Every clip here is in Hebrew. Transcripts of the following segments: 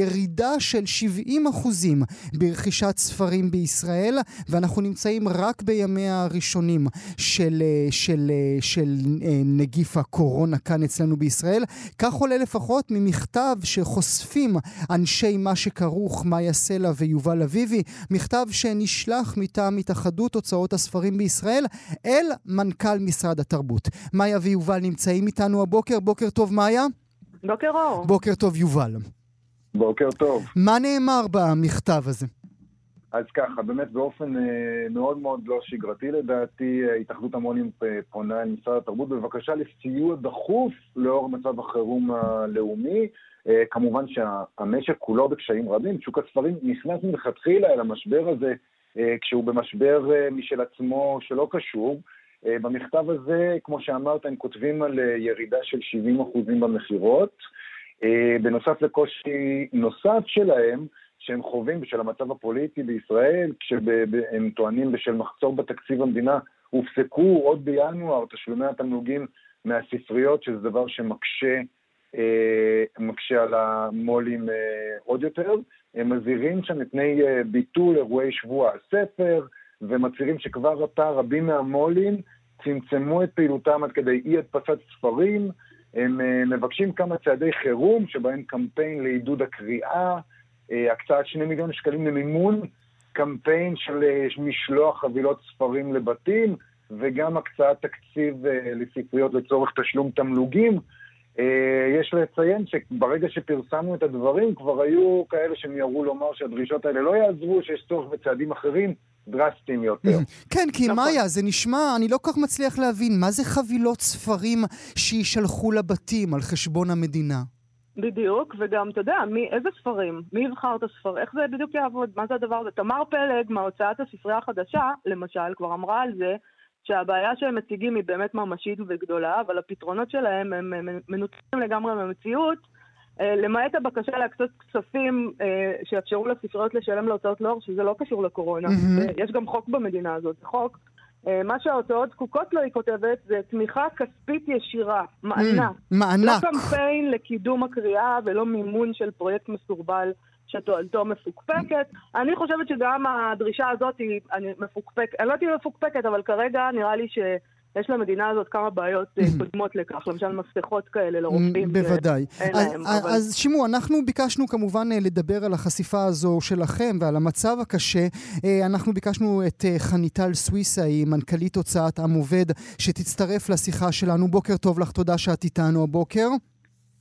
ירידה של 70 אחוזים ברכישת ספרים בישראל, ואנחנו נמצאים רק בימיה הראשונים של, אה, של, אה, של, של אה, נגיף הקורונה כאן אצלנו בישראל. כך עולה לפחות ממכתב שחושפים אנשי מה שכרוך, מאיה סלע ויובל אביבי, מכתב שנשלח מטעם התאחדות הוצאות הספרים בישראל אל מנכ"ל משרד התרבות. מאיה ויובל נמצאים איתנו הבוקר. בוקר טוב, מאיה. בוקר אור. בוקר טוב, יובל. בוקר טוב. מה נאמר במכתב הזה? אז ככה, באמת באופן אה, מאוד מאוד לא שגרתי לדעתי, אה, התאחדות המונים אה, פונה אל משרד התרבות בבקשה לסיוע דחוף לאור מצב החירום הלאומי. כמובן שהמשק כולו בקשיים רבים, שוק הספרים נכנס מלכתחילה אל המשבר הזה כשהוא במשבר משל עצמו שלא קשור. במכתב הזה, כמו שאמרת, הם כותבים על ירידה של 70% במכירות. אה, בנוסף לקושי נוסף שלהם, שהם חווים בשל המצב הפוליטי בישראל, כשהם טוענים בשל מחסור בתקציב המדינה, הופסקו עוד בינואר תשלומי התמלוגים מהספריות, שזה דבר שמקשה אה, מקשה על המו"לים אה, עוד יותר. הם מזהירים שם מפני ביטול אירועי שבוע הספר, ומצהירים שכבר עתה רבים מהמו"לים צמצמו את פעילותם עד כדי אי הדפסת ספרים, הם אה, מבקשים כמה צעדי חירום, שבהם קמפיין לעידוד הקריאה, אה, הקצאת שני מיליון שקלים למימון, קמפיין של אה, משלוח חבילות ספרים לבתים, וגם הקצאת תקציב לספריות לצורך תשלום תמלוגים. יש לציין שברגע שפרסמנו את הדברים, כבר היו כאלה שמיהרו לומר שהדרישות האלה לא יעזרו, שיש צורך בצעדים אחרים. דרסטיים יותר. כן, כי נכון. מאיה, זה נשמע, אני לא כל כך מצליח להבין, מה זה חבילות ספרים שישלחו לבתים על חשבון המדינה? בדיוק, וגם, אתה יודע, מי, איזה ספרים? מי יבחר את הספרים? איך זה בדיוק יעבוד? מה זה הדבר הזה? תמר פלג, מהוצאת הספרייה החדשה, למשל, כבר אמרה על זה, שהבעיה שהם מציגים היא באמת ממשית וגדולה, אבל הפתרונות שלהם הם מנותקים לגמרי מהמציאות. אה, למעט הבקשה להקצות כספים אה, שיאפשרו לספריות לשלם להוצאות לאור, שזה לא קשור לקורונה. Mm-hmm. יש גם חוק במדינה הזאת, חוק. מה שההוצאות זקוקות לו, היא כותבת, זה תמיכה כספית ישירה, מענק. Mm, מענק. לא קמפיין לקידום הקריאה ולא מימון של פרויקט מסורבל שתועלתו מפוקפקת. אני חושבת שגם הדרישה הזאת היא מפוקפקת, אני לא יודעת אם היא מפוקפקת, אבל כרגע נראה לי ש... יש למדינה הזאת כמה בעיות אה, קודמות לכך, למשל מפתחות כאלה לרופאים. בוודאי. אז, להם, אבל... אז שימו, אנחנו ביקשנו כמובן אה, לדבר על החשיפה הזו שלכם ועל המצב הקשה. אה, אנחנו ביקשנו את חניטל סוויסה, היא מנכ"לית הוצאת עם עובד, שתצטרף לשיחה שלנו. בוקר טוב לך, תודה שאת איתנו הבוקר.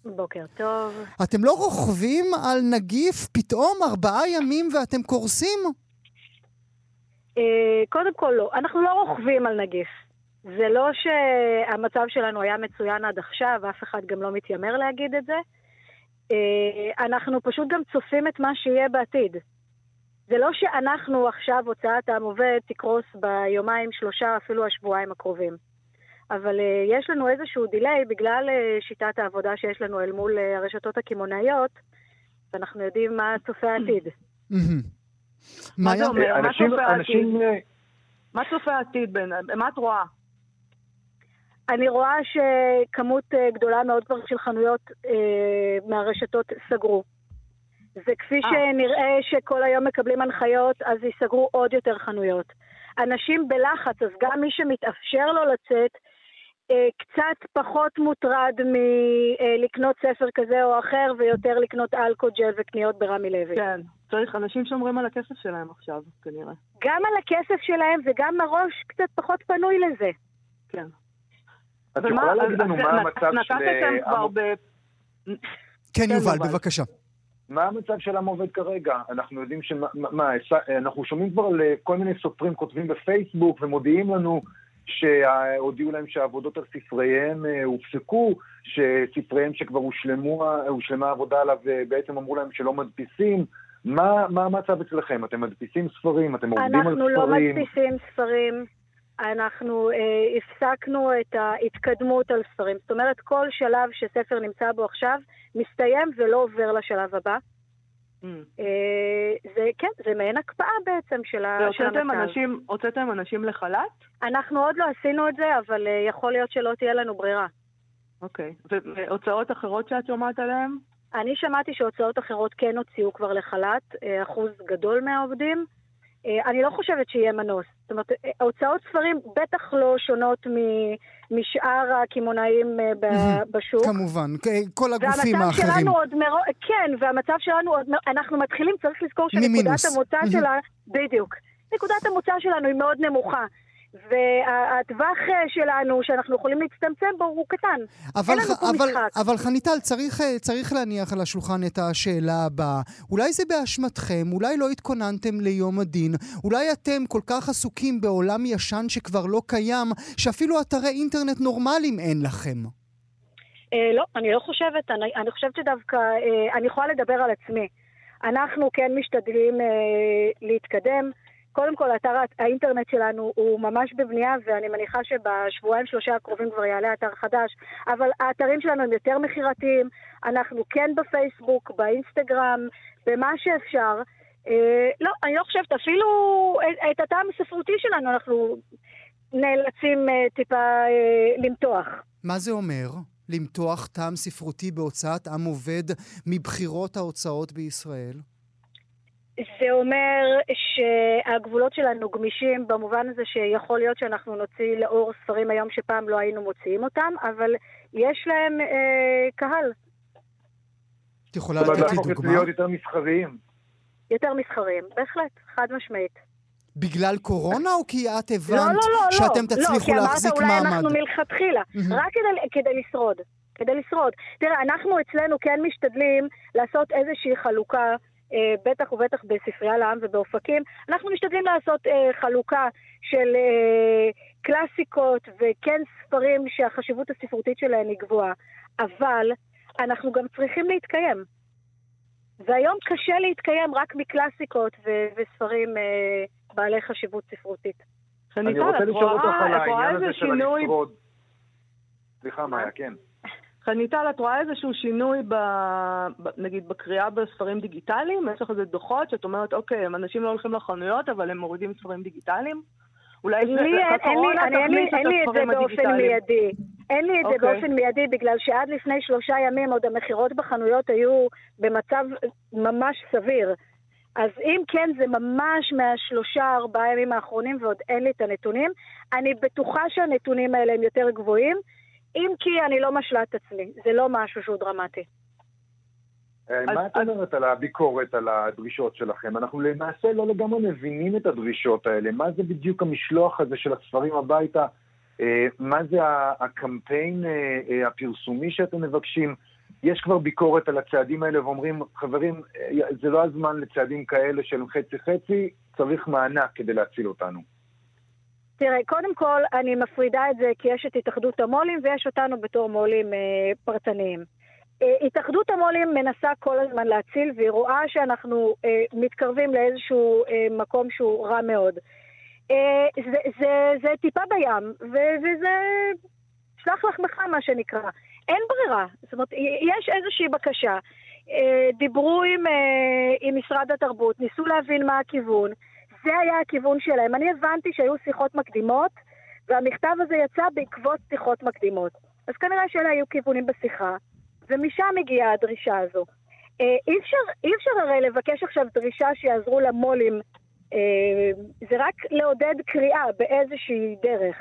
בוקר טוב. אתם לא רוכבים על נגיף פתאום ארבעה ימים ואתם קורסים? קודם כל לא. אנחנו לא רוכבים על נגיף. זה לא שהמצב שלנו היה מצוין עד עכשיו, אף אחד גם לא מתיימר להגיד את זה. אה, אנחנו פשוט גם צופים את מה שיהיה בעתיד. זה לא שאנחנו עכשיו, הוצאת העם עובד, תקרוס ביומיים, שלושה, אפילו השבועיים הקרובים. אבל uh, יש לנו איזשהו דיליי בגלל uh, שיטת העבודה שיש לנו אל מול הרשתות הקמעונאיות, ואנחנו יודעים מה צופה העתיד. מה זה אומר? מה צופה העתיד? מה צופה העתיד? מה את רואה? אני רואה שכמות אה, גדולה מאוד כבר של חנויות אה, מהרשתות סגרו. זה כפי 아. אה. שנראה שכל היום מקבלים הנחיות, אז ייסגרו עוד יותר חנויות. אנשים בלחץ, אז גם מי שמתאפשר לו לצאת, אה, קצת פחות מוטרד מלקנות ספר כזה או אחר, ויותר לקנות אלכוג'ל וקניות ברמי לוי. כן, צריך, אנשים שומרים על הכסף שלהם עכשיו, כנראה. גם על הכסף שלהם וגם מראש קצת פחות פנוי לזה. כן. את יכולה להגיד לנו מה המצב של... כן, יובל, בבקשה. מה המצב של עם עובד כרגע? אנחנו יודעים ש... מה, אנחנו שומעים כבר על כל מיני סופרים כותבים בפייסבוק ומודיעים לנו שהודיעו להם שהעבודות על ספריהם אה, הופסקו, שספריהם שכבר הושלמו, הושלמה העבודה עליו אה, בעצם אמרו להם שלא מדפיסים. מה, מה המצב אצלכם? אתם מדפיסים ספרים? אתם עובדים על ספרים? אנחנו לא מדפיסים ספרים. אנחנו אה, הפסקנו את ההתקדמות על ספרים. זאת אומרת, כל שלב שספר נמצא בו עכשיו מסתיים ולא עובר לשלב הבא. Mm. אה, זה, כן, זה מעין הקפאה בעצם של, ה, של והוצאתם המצב. אנשים, הוצאתם אנשים לחל"ת? אנחנו עוד לא עשינו את זה, אבל אה, יכול להיות שלא תהיה לנו ברירה. אוקיי. והוצאות אחרות שאת שומעת עליהן? אני שמעתי שהוצאות אחרות כן הוציאו כבר לחל"ת, אה, אחוז גדול מהעובדים. אה, אני לא חושבת שיהיה מנוס. זאת אומרת, אה, הוצאות ספרים בטח לא שונות מ- משאר הקמעונאים אה, ב- בשוק. כמובן, כל הגופים והמצב האחרים. שלנו עוד מראש, כן, והמצב שלנו עוד, אנחנו מתחילים, צריך לזכור שנקודת. המוצא מהמם. שלה, בדיוק, נקודת המוצא שלנו היא מאוד נמוכה. והטווח אה, שלנו, שאנחנו יכולים להצטמצם בו, הוא קטן. אבל, פה אבל, משחק. אבל חניטל, צריך, אה, צריך להניח על השולחן את השאלה הבאה. אולי זה באשמתכם, אולי לא התכוננתם ליום הדין, אולי אתם כל כך עסוקים בעולם ישן שכבר לא קיים, שאפילו אתרי אינטרנט נורמליים אין לכם. אה, לא, אני לא חושבת, אני, אני חושבת שדווקא, אה, אני יכולה לדבר על עצמי. אנחנו כן משתדלים אה, להתקדם. קודם כל, אתר האינטרנט שלנו הוא ממש בבנייה, ואני מניחה שבשבועיים שלושה הקרובים כבר יעלה אתר חדש, אבל האתרים שלנו הם יותר מכירתיים, אנחנו כן בפייסבוק, באינסטגרם, במה שאפשר. אה, לא, אני לא חושבת, אפילו את, את הטעם הספרותי שלנו אנחנו נאלצים אה, טיפה אה, למתוח. מה זה אומר? למתוח טעם ספרותי בהוצאת עם עובד מבחירות ההוצאות בישראל? זה אומר שהגבולות שלנו גמישים במובן הזה שיכול להיות שאנחנו נוציא לאור ספרים היום שפעם לא היינו מוציאים אותם, אבל יש להם אה, קהל את יכולה לתת לי להפוך את דוגמה? להיות יותר מסחריים. יותר מסחרים, בהחלט, חד משמעית. בגלל קורונה או כי את לא, הבנת לא, לא, שאתם לא, תצליחו לא, להחזיק כי אמרת מעמד? אולי אנחנו מלכתחילה, מהמם. רק כדי, כדי לשרוד. כדי לשרוד. תראה, אנחנו אצלנו כן משתדלים לעשות איזושהי חלוקה, בטח ובטח בספרייה לעם ובאופקים, אנחנו משתדלים לעשות אה, חלוקה של אה, קלאסיקות וכן ספרים שהחשיבות הספרותית שלהם היא גבוהה, אבל אנחנו גם צריכים להתקיים. והיום קשה להתקיים רק מקלאסיקות ו- וספרים אה, בעלי חשיבות ספרותית. אני רוצה לשאול אותך על העניין הזה של שינוי הלשרוד. סליחה, מאיה, כן. חניטל, את רואה איזשהו שינוי, ב, ב, נגיד, בקריאה בספרים דיגיטליים? יש לך איזה דוחות שאת אומרת, אוקיי, אנשים לא הולכים לחנויות, אבל הם מורידים ספרים דיגיטליים? אולי לי אין- אין לי- הקורונה אני- אין לי- תכניס את את זה הספרים באופן הדיגיטליים. מיידי. אין לי את זה. באופן מיידי, בגלל שעד לפני שלושה ימים עוד המכירות בחנויות היו במצב ממש סביר. אז אם כן, זה ממש מהשלושה, ארבעה ימים האחרונים, ועוד אין לי את הנתונים. אני בטוחה שהנתונים האלה הם יותר גבוהים, אם כי אני לא משלה את עצמי. זה לא משהו שהוא דרמטי. אה, מה את אומרת על הביקורת, על הדרישות שלכם? אנחנו למעשה לא לגמרי מבינים את הדרישות האלה. מה זה בדיוק המשלוח הזה של הספרים הביתה? אה, מה זה הקמפיין אה, הפרסומי שאתם מבקשים? יש כבר ביקורת על הצעדים האלה ואומרים, חברים, זה לא הזמן לצעדים כאלה של חצי-חצי, צריך מענק כדי להציל אותנו. תראה, קודם כל, אני מפרידה את זה כי יש את התאחדות המו"לים ויש אותנו בתור מו"לים אה, פרטניים. אה, התאחדות המו"לים מנסה כל הזמן להציל והיא רואה שאנחנו אה, מתקרבים לאיזשהו אה, מקום שהוא רע מאוד. אה, זה, זה, זה טיפה בים, וזה שלח לחמך מה שנקרא. אין ברירה. זאת אומרת, יש איזושהי בקשה. אה, דיברו עם, אה, עם משרד התרבות, ניסו להבין מה הכיוון. זה היה הכיוון שלהם. אני הבנתי שהיו שיחות מקדימות, והמכתב הזה יצא בעקבות שיחות מקדימות. אז כנראה שאלה היו כיוונים בשיחה, ומשם הגיעה הדרישה הזו. אה, אי אפשר, אי אפשר הרי לבקש עכשיו דרישה שיעזרו למו"לים, אה, זה רק לעודד קריאה באיזושהי דרך.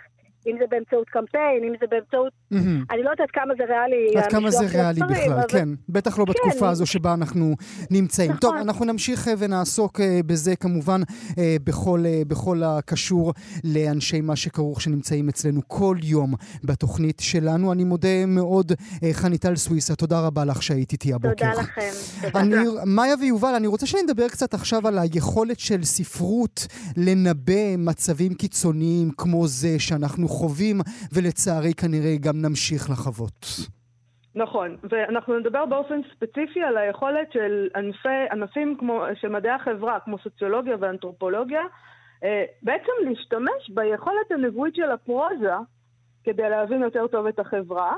אם זה באמצעות קמפיין, אם זה באמצעות... מהמם. אני לא יודעת כמה זה ריאלי. עד כמה המשלוח זה ריאלי הספרים, בכלל, אבל- כן. בטח לא בתקופה כן. הזו שבה אנחנו נמצאים. נכון. טוב, אנחנו נמשיך אה, ונעסוק אה, בזה כמובן אה, בכל, אה, בכל הקשור לאנשי מה שכרוך שנמצאים אצלנו כל יום בתוכנית שלנו. אני מודה מאוד, אה, חניטל סוויסה, תודה רבה לך שהיית איתי הבוקר. תודה לכם. תודה. אני, מאיה ויובל, אני רוצה שנדבר קצת עכשיו על היכולת של ספרות לנבא מצבים קיצוניים כמו זה שאנחנו חווים, ולצערי כנראה גם נמשיך לחוות. נכון, ואנחנו נדבר באופן ספציפי על היכולת של ענפי, ענפים כמו, של מדעי החברה, כמו סוציולוגיה ואנתרופולוגיה, אה, בעצם להשתמש ביכולת הנבואית של הפרוזה כדי להבין יותר טוב את החברה,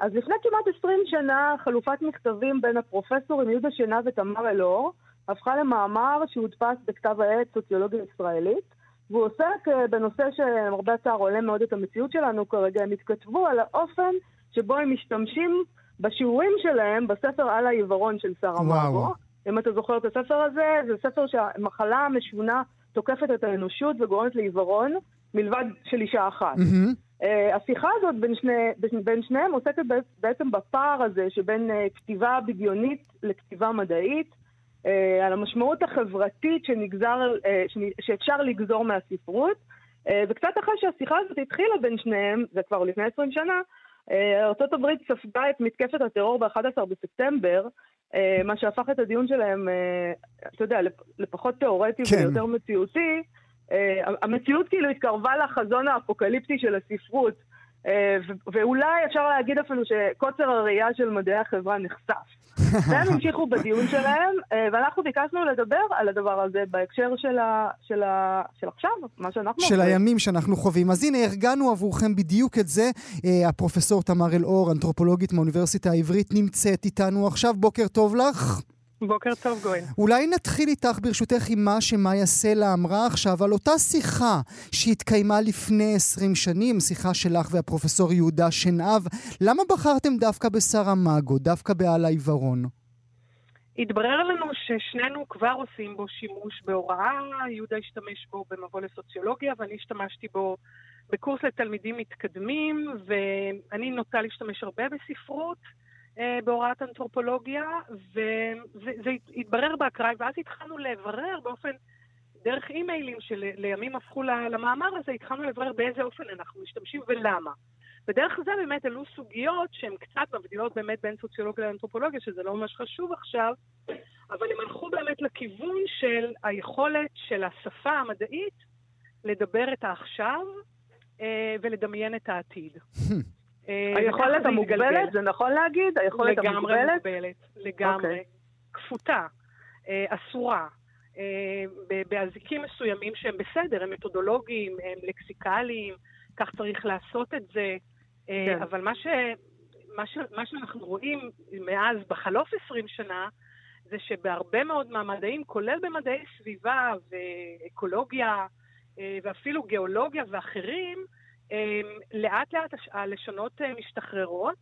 אז לפני כמעט 20 שנה, חלופת מכתבים בין הפרופסורים יהודה שינה ותמר אלאור הפכה למאמר שהודפס בכתב העת סוציולוגיה ישראלית, והוא עוסק בנושא שלמרבה הצער עולה מאוד את המציאות שלנו כרגע, הם התכתבו על האופן שבו הם משתמשים בשיעורים שלהם בספר על העיוורון של שרה מאגו. אם אתה זוכר את הספר הזה, זה ספר שהמחלה המשונה תוקפת את האנושות וגורמת לעיוורון, מלבד של אישה אחת. Mm-hmm. Uh, השיחה הזאת בין, שני, בין שניהם עוסקת בעצם בפער הזה שבין uh, כתיבה בדיונית לכתיבה מדעית, על המשמעות החברתית שנגזר, uh, שאפשר לגזור מהספרות, uh, וקצת אחרי שהשיחה הזאת התחילה בין שניהם, זה כבר לפני 20 שנה, ארה"ב ספגה את מתקפת הטרור ב-11 בספטמבר, אה, מה שהפך את הדיון שלהם, אה, אתה יודע, לפחות תיאורטי כן. ויותר מציאותי. אה, המציאות כאילו התקרבה לחזון האפוקליפטי של הספרות. ואולי אפשר להגיד אפילו שקוצר הראייה של מדעי החברה נחשף. והם המשיכו בדיון שלהם, ואנחנו ביקשנו לדבר על הדבר הזה בהקשר של, ה, של, ה, של עכשיו, מה שאנחנו... של עושים. הימים שאנחנו חווים. אז הנה, ארגנו עבורכם בדיוק את זה. הפרופסור תמר אלאור, אנתרופולוגית מהאוניברסיטה העברית, נמצאת איתנו עכשיו. בוקר טוב לך. בוקר טוב, גואל. אולי נתחיל איתך ברשותך עם מה שמאיה סלע אמרה עכשיו, על אותה שיחה שהתקיימה לפני 20 שנים, שיחה שלך והפרופסור יהודה שנהב. למה בחרתם דווקא בשרה מאגו, דווקא בעל העיוורון? התברר לנו ששנינו כבר עושים בו שימוש בהוראה, יהודה השתמש בו במבוא לסוציולוגיה ואני השתמשתי בו בקורס לתלמידים מתקדמים, ואני נוטה להשתמש הרבה בספרות. אה, בהוראת אנתרופולוגיה, וזה התברר באקראי, ואז התחלנו לברר באופן, דרך אימיילים שלימים הפכו למאמר הזה, התחלנו לברר באיזה אופן אנחנו משתמשים ולמה. ודרך זה באמת עלו סוגיות שהן קצת מבדילות באמת בין סוציולוגיה לאנתרופולוגיה, שזה לא ממש חשוב עכשיו, אבל הם הלכו באמת לכיוון של היכולת של השפה המדעית לדבר את העכשיו אה, ולדמיין את העתיד. אה, היכולת המוגבלת, זה נכון להגיד? היכולת המוגבלת? לגמרי מוגבלת, לגמרי. אוקיי. כפותה, אה, אסורה. אה, באזיקים מסוימים שהם בסדר, הם מתודולוגיים, הם לקסיקליים, כך צריך לעשות את זה. כן. אבל מה, ש, מה, ש, מה שאנחנו רואים מאז, בחלוף 20 שנה, זה שבהרבה מאוד מהמדעים, כולל במדעי סביבה ואקולוגיה, ואפילו גיאולוגיה ואחרים, לאט לאט הלשונות אה, משתחררות,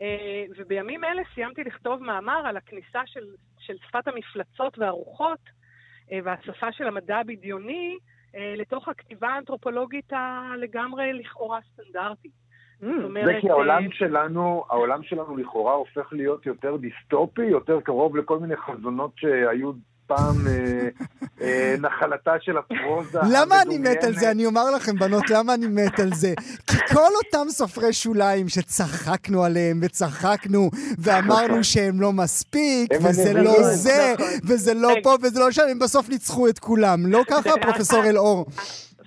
אה, ובימים אלה סיימתי לכתוב מאמר על הכניסה של, של שפת המפלצות והרוחות אה, והשפה של המדע הבדיוני לתוך הכתיבה האנתרופולוגית הלגמרי לכאורה סטנדרטית. Mm, אומרת, זה כי העולם שלנו, העולם שלנו לכאורה הופך להיות יותר דיסטופי, יותר קרוב לכל מיני חזונות שהיו פעם אה, אה, נחלתה של הפרוזה. למה אני מת על זה? אני אומר לכם, בנות, למה אני מת על זה? כי כל אותם סופרי שוליים שצחקנו עליהם וצחקנו ואמרנו שהם לא מספיק, וזה לא זה, וזה לא פה וזה לא שם, הם בסוף ניצחו את כולם. לא ככה, פרופסור אלאור?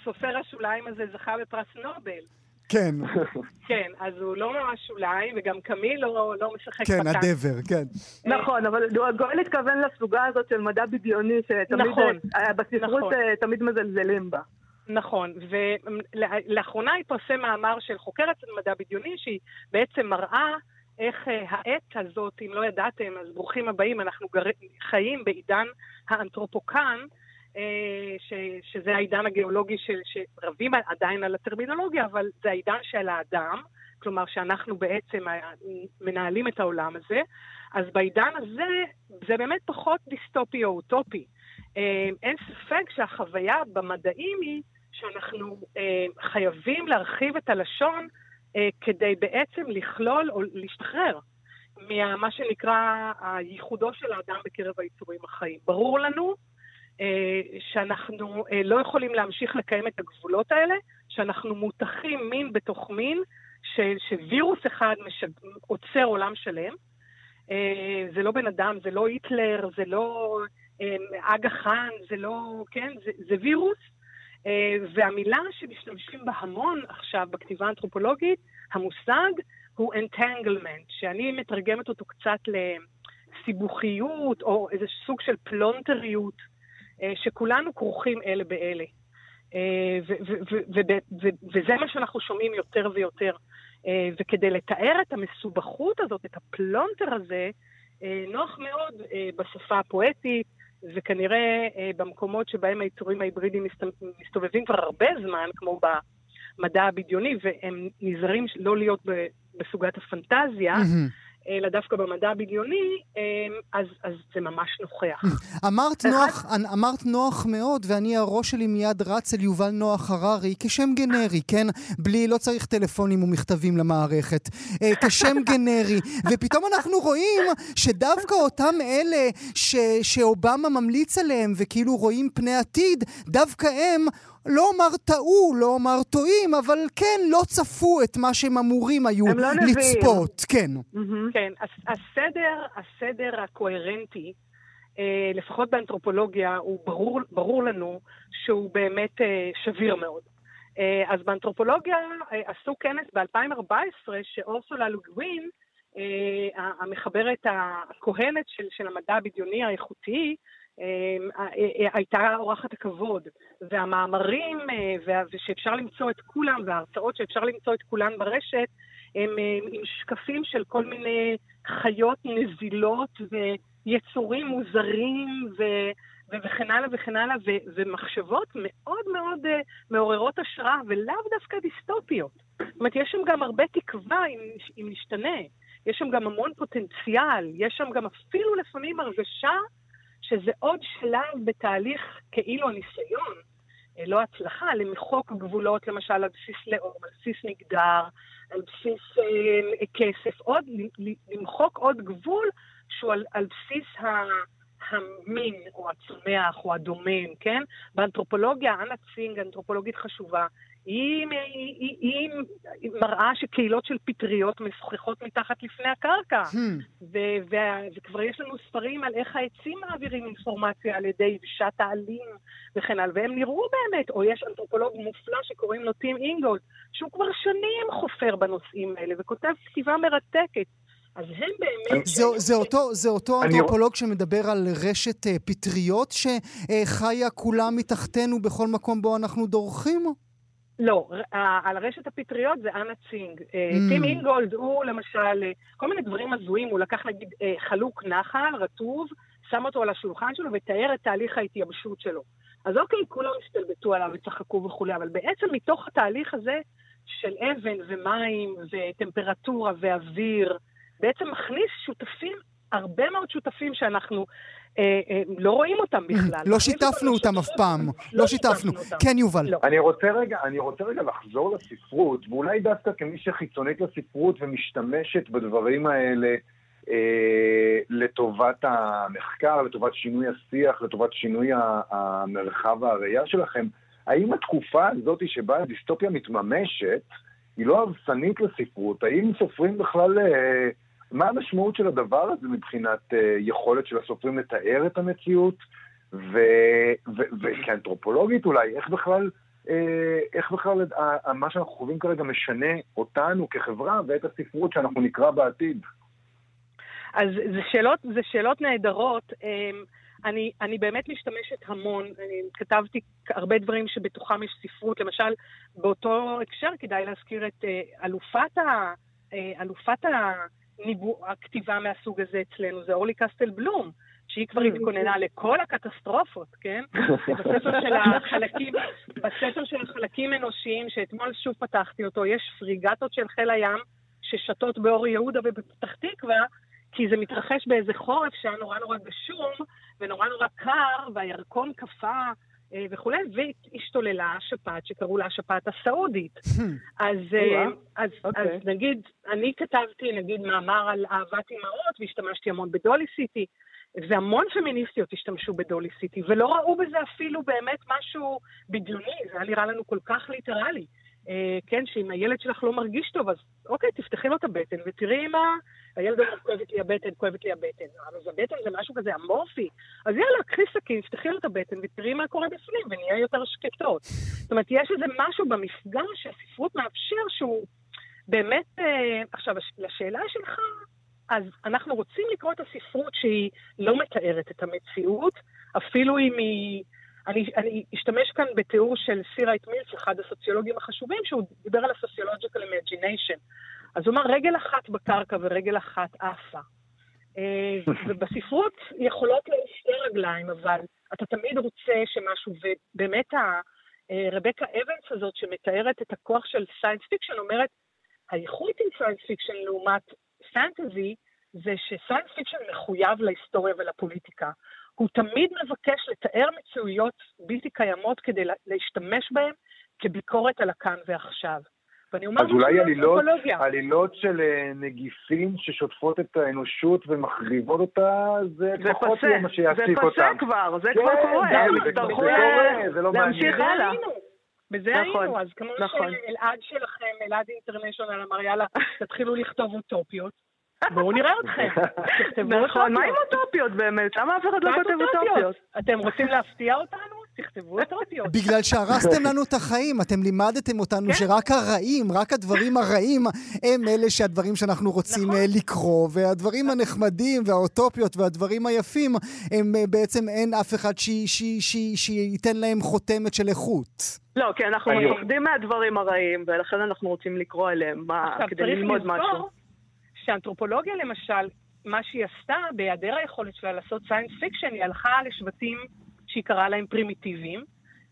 סופר השוליים הזה זכה בפרס נובל. כן. כן, אז הוא לא ממש שוליים, וגם קמיל לא, לא משחק כן, פתן. כן, הדבר, כן. נכון, אבל גואל התכוון לסוגה הזאת של מדע בדיוני, שתמיד נכון, אה, בספרות נכון. אה, תמיד מזלזלים בה. נכון, ולאחרונה התפרסם מאמר של חוקרת מדע בדיוני, שהיא בעצם מראה איך אה, העת הזאת, אם לא ידעתם, אז ברוכים הבאים, אנחנו גר... חיים בעידן האנתרופוקן, ש, שזה העידן הגיאולוגי של, שרבים עדיין על הטרמינולוגיה, אבל זה העידן של האדם, כלומר שאנחנו בעצם מנהלים את העולם הזה. אז בעידן הזה זה באמת פחות דיסטופי או אוטופי. אה, אין ספק שהחוויה במדעים היא שאנחנו אה, חייבים להרחיב את הלשון כדי בעצם לכלול או להשתחרר ממה שנקרא הייחודו של האדם בקרב היצורים החיים. ברור לנו אה, שאנחנו אה, לא יכולים להמשיך לקיים את הגבולות האלה, שאנחנו מותחים מין בתוך מין, ש, שווירוס אחד משג... עוצר עולם שלם. אה, זה לא בן אדם, זה לא היטלר, זה לא אגה חאן, זה לא, כן, זה, זה וירוס. והמילה שמשתמשים בה המון עכשיו בכתיבה האנתרופולוגית, המושג הוא entanglement, שאני מתרגמת אותו קצת לסיבוכיות או איזה סוג של פלונטריות. אה, שכולנו כרוכים אלה באלה. אה, וזה מה שאנחנו שומעים יותר ויותר. אה, וכדי לתאר את המסובכות הזאת, את הפלונטר הזה, נוח מאוד בשפה הפואטית, וכנראה במקומות שבהם היצורים ההיברידיים מסתובבים כבר הרבה זמן, כמו במדע הבדיוני, והם נזהרים לא להיות בסוגת הפנטזיה, mm-hmm. אלא דווקא במדע הבדיוני, אמ, אז, אז זה ממש נוכח. אמרת נוח, אמרת נוח מאוד, ואני, הראש שלי מיד רץ אל יובל נוח הררי כשם גנרי, כן? בלי, לא צריך טלפונים ומכתבים למערכת. אה, כשם גנרי. ופתאום אנחנו רואים שדווקא אותם אלה ש, שאובמה ממליץ עליהם, וכאילו רואים פני עתיד, דווקא הם לא אומר טעו, לא אומר טועים, אבל כן, לא צפו את מה שהם אמורים היו לא לצפות. כן. Mm-hmm. כן, הסדר, הסדר הקוהרנטי, אה, לפחות באנתרופולוגיה, הוא ברור, ברור לנו שהוא באמת אה, שביר מאוד. אה, אז באנתרופולוגיה עשו כנס ב-2014, שאורסולה לוגווין, המחברת הכהנת של, של המדע הבדיוני האיכותי, הייתה אורחת הכבוד, והמאמרים אה, שאפשר למצוא את כולם, וההרצאות שאפשר למצוא את כולן ברשת, הם עם שקפים של כל מיני חיות נזילות ויצורים מוזרים ו... וכן הלאה וכן הלאה, ו- ומחשבות מאוד מאוד uh, מעוררות השראה, ולאו דווקא דיסטופיות. זאת אומרת, יש שם גם הרבה תקווה אם, אם נשתנה. יש שם גם המון פוטנציאל, יש שם גם אפילו לפעמים הרגשה שזה עוד שלב בתהליך כאילו הניסיון, אה, לא הצלחה, למחוק גבולות, למשל על בסיס לאום, על בסיס מגדר, על בסיס אה, כסף, עוד, למחוק עוד גבול שהוא על, על בסיס ה... המין או הצומח או הדומם, כן? באנתרופולוגיה, אנה צינג, אנתרופולוגית חשובה, היא, היא, היא, היא היא מראה שקהילות של פטריות משוחחות מתחת לפני הקרקע. Hmm. ו- ו- וכבר יש לנו ספרים על איך העצים מעבירים אינפורמציה על ידי יבשת העלים וכן הלאה, והם נראו באמת, או יש אנתרופולוג מופלא שקוראים לו טים אינגולד, שהוא כבר שנים חופר בנושאים האלה וכותב כתיבה מרתקת. אז הם באמת... זה, זה, אותו, זה אותו אנתרופולוג שמדבר על רשת uh, פטריות שחיה כולה מתחתנו בכל מקום בו אנחנו דורכים? לא, על רשת הפטריות זה אנה צינג. אה, mm. טים אינגולד הוא למשל, אה, כל מיני דברים הזויים, הוא לקח נגיד אה, חלוק נחל, רטוב, שם אותו על השולחן שלו ותיאר את תהליך ההתייבשות שלו. אז אוקיי, כולם הסתלבטו עליו וצחקו וכולי, אבל בעצם מתוך התהליך הזה של אבן ומים וטמפרטורה ואוויר, בעצם מכניס שותפים, הרבה מאוד שותפים שאנחנו לא רואים אותם בכלל. לא שיתפנו אותם אף פעם. לא שיתפנו. כן, יובל. לא. אני רוצה רגע לחזור לספרות, ואולי דווקא כמי שחיצונית לספרות ומשתמשת בדברים האלה אה, לטובת המחקר, לטובת שינוי השיח, לטובת שינוי המרחב והראייה שלכם, האם התקופה הזאת שבה הדיסטופיה מתממשת, היא לא הרסנית לספרות? האם סופרים בכלל... מה המשמעות של הדבר הזה מבחינת uh, יכולת של הסופרים לתאר את המציאות, וכאנתרופולוגית אולי, איך בכלל, uh, איך בכלל מה שאנחנו חווים כרגע משנה אותנו כחברה ואת הספרות שאנחנו נקרא בעתיד? אז זה שאלות, זה שאלות נהדרות. אמ, אני, אני באמת משתמשת המון, אני כתבתי הרבה דברים שבתוכם יש ספרות. למשל, באותו הקשר כדאי להזכיר את אלופת ה... אלופת ה... הכתיבה מהסוג הזה אצלנו, זה אורלי קסטל בלום, שהיא כבר mm. התכוננה לכל הקטסטרופות, כן? בספר של החלקים, בספר של החלקים אנושיים, שאתמול שוב פתחתי אותו, יש פריגטות של חיל הים ששתות באור יהודה ובפתח תקווה, כי זה מתרחש באיזה חורף שהיה נורא נורא גשום ונורא נורא קר, והירקון קפא וכולי, והשתוללה השפעת שקראו לה השפעת הסעודית. Hmm. אז, אה, אז, אוקיי. אז נגיד, אני כתבתי נגיד מאמר על אהבת אימהות והשתמשתי המון בדולי סיטי, והמון פמיניסטיות השתמשו בדולי סיטי, ולא ראו בזה אפילו באמת משהו בדיוני, זה היה נראה לנו כל כך ליטרלי. אה, כן, שאם הילד שלך לא מרגיש טוב, אז אוקיי, תפתחי לו את הבטן ותראי מה... הילד אומר, כואבת לי הבטן, כואבת לי הבטן. אבל הבטן זה משהו כזה אמורפי. אז יאללה, קחי סכין, תפתחי לו את הבטן ותראי מה קורה בפנים, ונהיה יותר שקטות. זאת אומרת, יש איזה משהו במפגש שהספרות מאפשר שהוא באמת... אה, עכשיו, לשאלה שלך, אז אנחנו רוצים לקרוא את הספרות שהיא לא מתארת את המציאות, אפילו אם היא... אני, אני אשתמש כאן בתיאור של סירייט מילס, אחד הסוציולוגים החשובים, שהוא דיבר על ה sociological imagination. אז הוא אמר, רגל אחת בקרקע ורגל אחת עפה. אה, ובספרות יכולות להיות שתי רגליים, אבל אתה תמיד רוצה שמשהו, ובאמת אה, רבקה אבנס הזאת שמתארת את הכוח של science fiction אומרת, האיכות עם science fiction לעומת fantasy, זה ש science fiction מחויב להיסטוריה ולפוליטיקה. הוא תמיד מבקש לתאר מציאויות בלתי קיימות כדי להשתמש בהן כביקורת על הכאן ועכשיו. ואני אומר... אז אולי עלילות, עלילות של אה, נגיפים ששוטפות את האנושות ומחריבות אותה, זה, זה פחות מה שיעסיק אותם. זה פסה כבר, זה כן, כבר קורה. זה, קורה, זה לא מעניין. בזה היינו. בזה נכון, היינו, אז כמו נכון. שאלעד שלכם, אלעד אינטרנשיונל אמר, יאללה, תתחילו לכתוב אוטופיות. בואו נראה אתכם. נכון, מה עם אוטופיות באמת? למה אף אחד לא כותב אוטופיות? אתם רוצים להפתיע אותנו? תכתבו אוטופיות. בגלל שהרסתם לנו את החיים, אתם לימדתם אותנו כן. שרק הרעים, רק הדברים הרעים, הם אלה שהדברים שאנחנו רוצים נכון. אה, לקרוא, והדברים הנחמדים והאוטופיות והדברים היפים, הם אה, בעצם אין אף אחד שייתן להם חותמת של איכות. לא, כי אנחנו מפחדים מהדברים הרעים, ולכן אנחנו רוצים לקרוא עליהם, כדי ללמוד משהו. שאנתרופולוגיה למשל, מה שהיא עשתה, בהיעדר היכולת שלה לעשות science fiction, היא הלכה לשבטים שהיא קראה להם פרימיטיביים,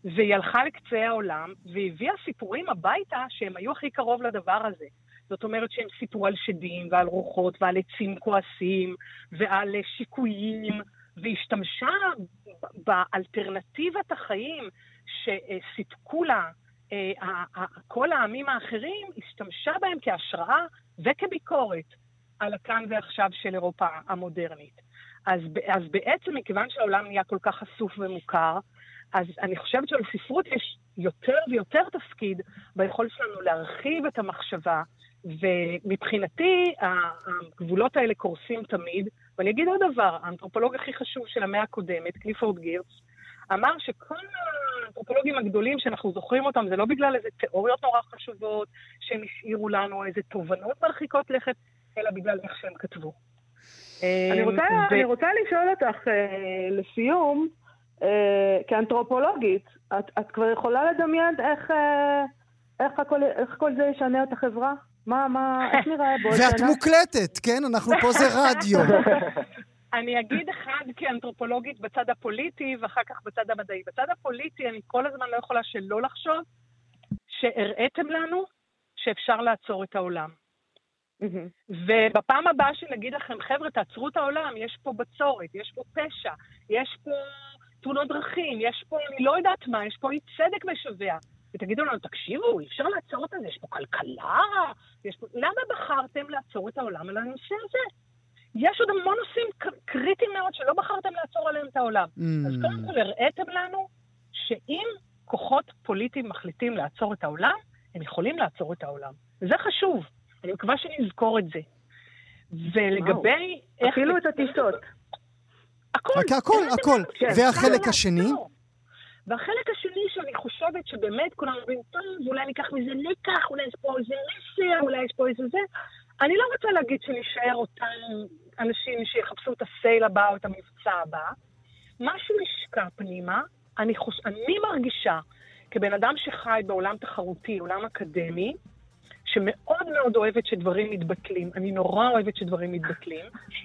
והיא הלכה לקצה העולם, והביאה סיפורים הביתה שהם היו הכי קרוב לדבר הזה. זאת אומרת שהם סיפרו על שדים ועל רוחות ועל עצים כועסים ועל שיקויים, והשתמשה באלטרנטיבת החיים שסיפקו לה אה, כל העמים האחרים, השתמשה בהם כהשראה וכביקורת על הכאן ועכשיו של אירופה המודרנית. אז, אז בעצם, מכיוון שהעולם נהיה כל כך חשוף ומוכר, אז אני חושבת שלספרות יש יותר ויותר תפקיד ביכולת שלנו להרחיב את המחשבה, ומבחינתי הגבולות האלה קורסים תמיד. ואני אגיד עוד דבר, האנתרופולוג הכי חשוב של המאה הקודמת, קליפורד גירץ, אמר שכל האנתרופולוגים הגדולים שאנחנו זוכרים אותם, זה לא בגלל איזה תיאוריות נורא חשובות שהם השאירו לנו, איזה תובנות מרחיקות לכת, אלא בגלל איך שהם כתבו. אני רוצה, ו... אני רוצה לשאול אותך אה, לסיום, אה, כאנתרופולוגית, את, את כבר יכולה לדמיין איך, אה, איך, הכל, איך כל זה ישנה את החברה? מה, מה, איך נראה בעוד שנה? ואת מוקלטת, כן? אנחנו פה זה רדיו. אני אגיד אחד כאנתרופולוגית בצד הפוליטי, ואחר כך בצד המדעי. בצד הפוליטי אני כל הזמן לא יכולה שלא לחשוב שהראיתם לנו שאפשר לעצור את העולם. Mm-hmm. ובפעם הבאה שנגיד לכם, חבר'ה, תעצרו את העולם, יש פה בצורת, יש פה פשע, יש פה תאונות דרכים, יש פה אני לא יודעת מה, יש פה אי צדק משווע. ותגידו לנו, תקשיבו, אי אפשר לעצור את זה, יש פה כלכלה, יש פה... למה בחרתם לעצור את העולם על הנושא הזה? יש עוד המון נושאים קריטיים מאוד שלא בחרתם לעצור עליהם את העולם. Mm. אז קודם כל הראיתם לנו שאם כוחות פוליטיים מחליטים לעצור את העולם, הם יכולים לעצור את העולם. וזה חשוב. אני מקווה שנזכור את זה. ולגבי. אפילו את הטיסות. הכל. הכל, הכל. כן. והחלק השני? והחלק השני שאני חושבת שבאמת כולם אומרים, טוב, אולי ניקח מזה לקח, אולי יש פה איזה מסר, אולי יש פה איזה זה. אני לא רוצה להגיד שנשאר אותם אנשים שיחפשו את הסייל הבא או את המבצע הבא. משהו נשקע פנימה. אני, חוש... אני מרגישה, כבן אדם שחי בעולם תחרותי, עולם אקדמי, שמאוד מאוד אוהבת שדברים מתבטלים. אני נורא אוהבת שדברים מתבטלים.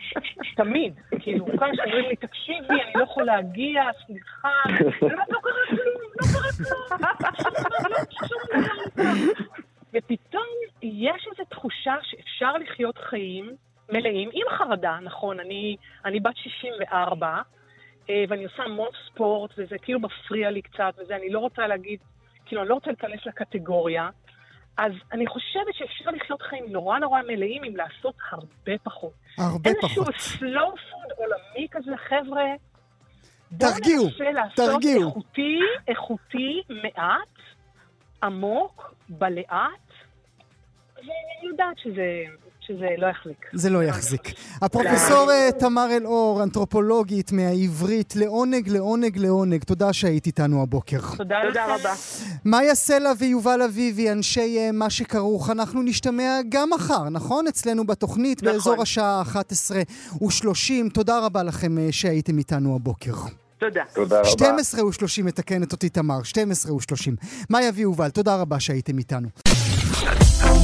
תמיד. כאילו, פעם שאומרים לי, תקשיבי, אני לא יכול להגיע, סליחה. לא קרה כלום, לא קרה כלום. ופתאום יש איזו תחושה שאפשר לחיות חיים מלאים, עם חרדה, נכון, אני, אני בת 64, אה, ואני עושה המון ספורט, וזה כאילו מפריע לי קצת, וזה, אני לא רוצה להגיד, כאילו, אני לא רוצה להיכנס לקטגוריה, אז אני חושבת שאפשר לחיות חיים נורא נורא מלאים עם לעשות הרבה פחות. הרבה איזשהו פחות. איזשהו slow food עולמי כזה, חבר'ה. תרגיעו, בואו ננסה לעשות תרגיעו. איכותי, איכותי, מעט, עמוק, בלאט, ואני יודעת שזה שזה לא יחזיק. זה לא יחזיק. הפרופסור אה, תמר אלאור, אנתרופולוגית מהעברית, לעונג, לעונג, לעונג. תודה שהיית איתנו הבוקר. תודה רבה. מאיה סלע ויובל אביבי, אנשי אה, מה שכרוך, אנחנו נשתמע גם מחר, נכון? אצלנו בתוכנית, נכון. באזור השעה 11 ו-30. תודה רבה לכם אה, שהייתם איתנו הבוקר. תודה. תודה רבה. 12 ו-30 מתקנת אותי תמר, 12 ו-30. מאיה ויובל, תודה רבה שהייתם איתנו.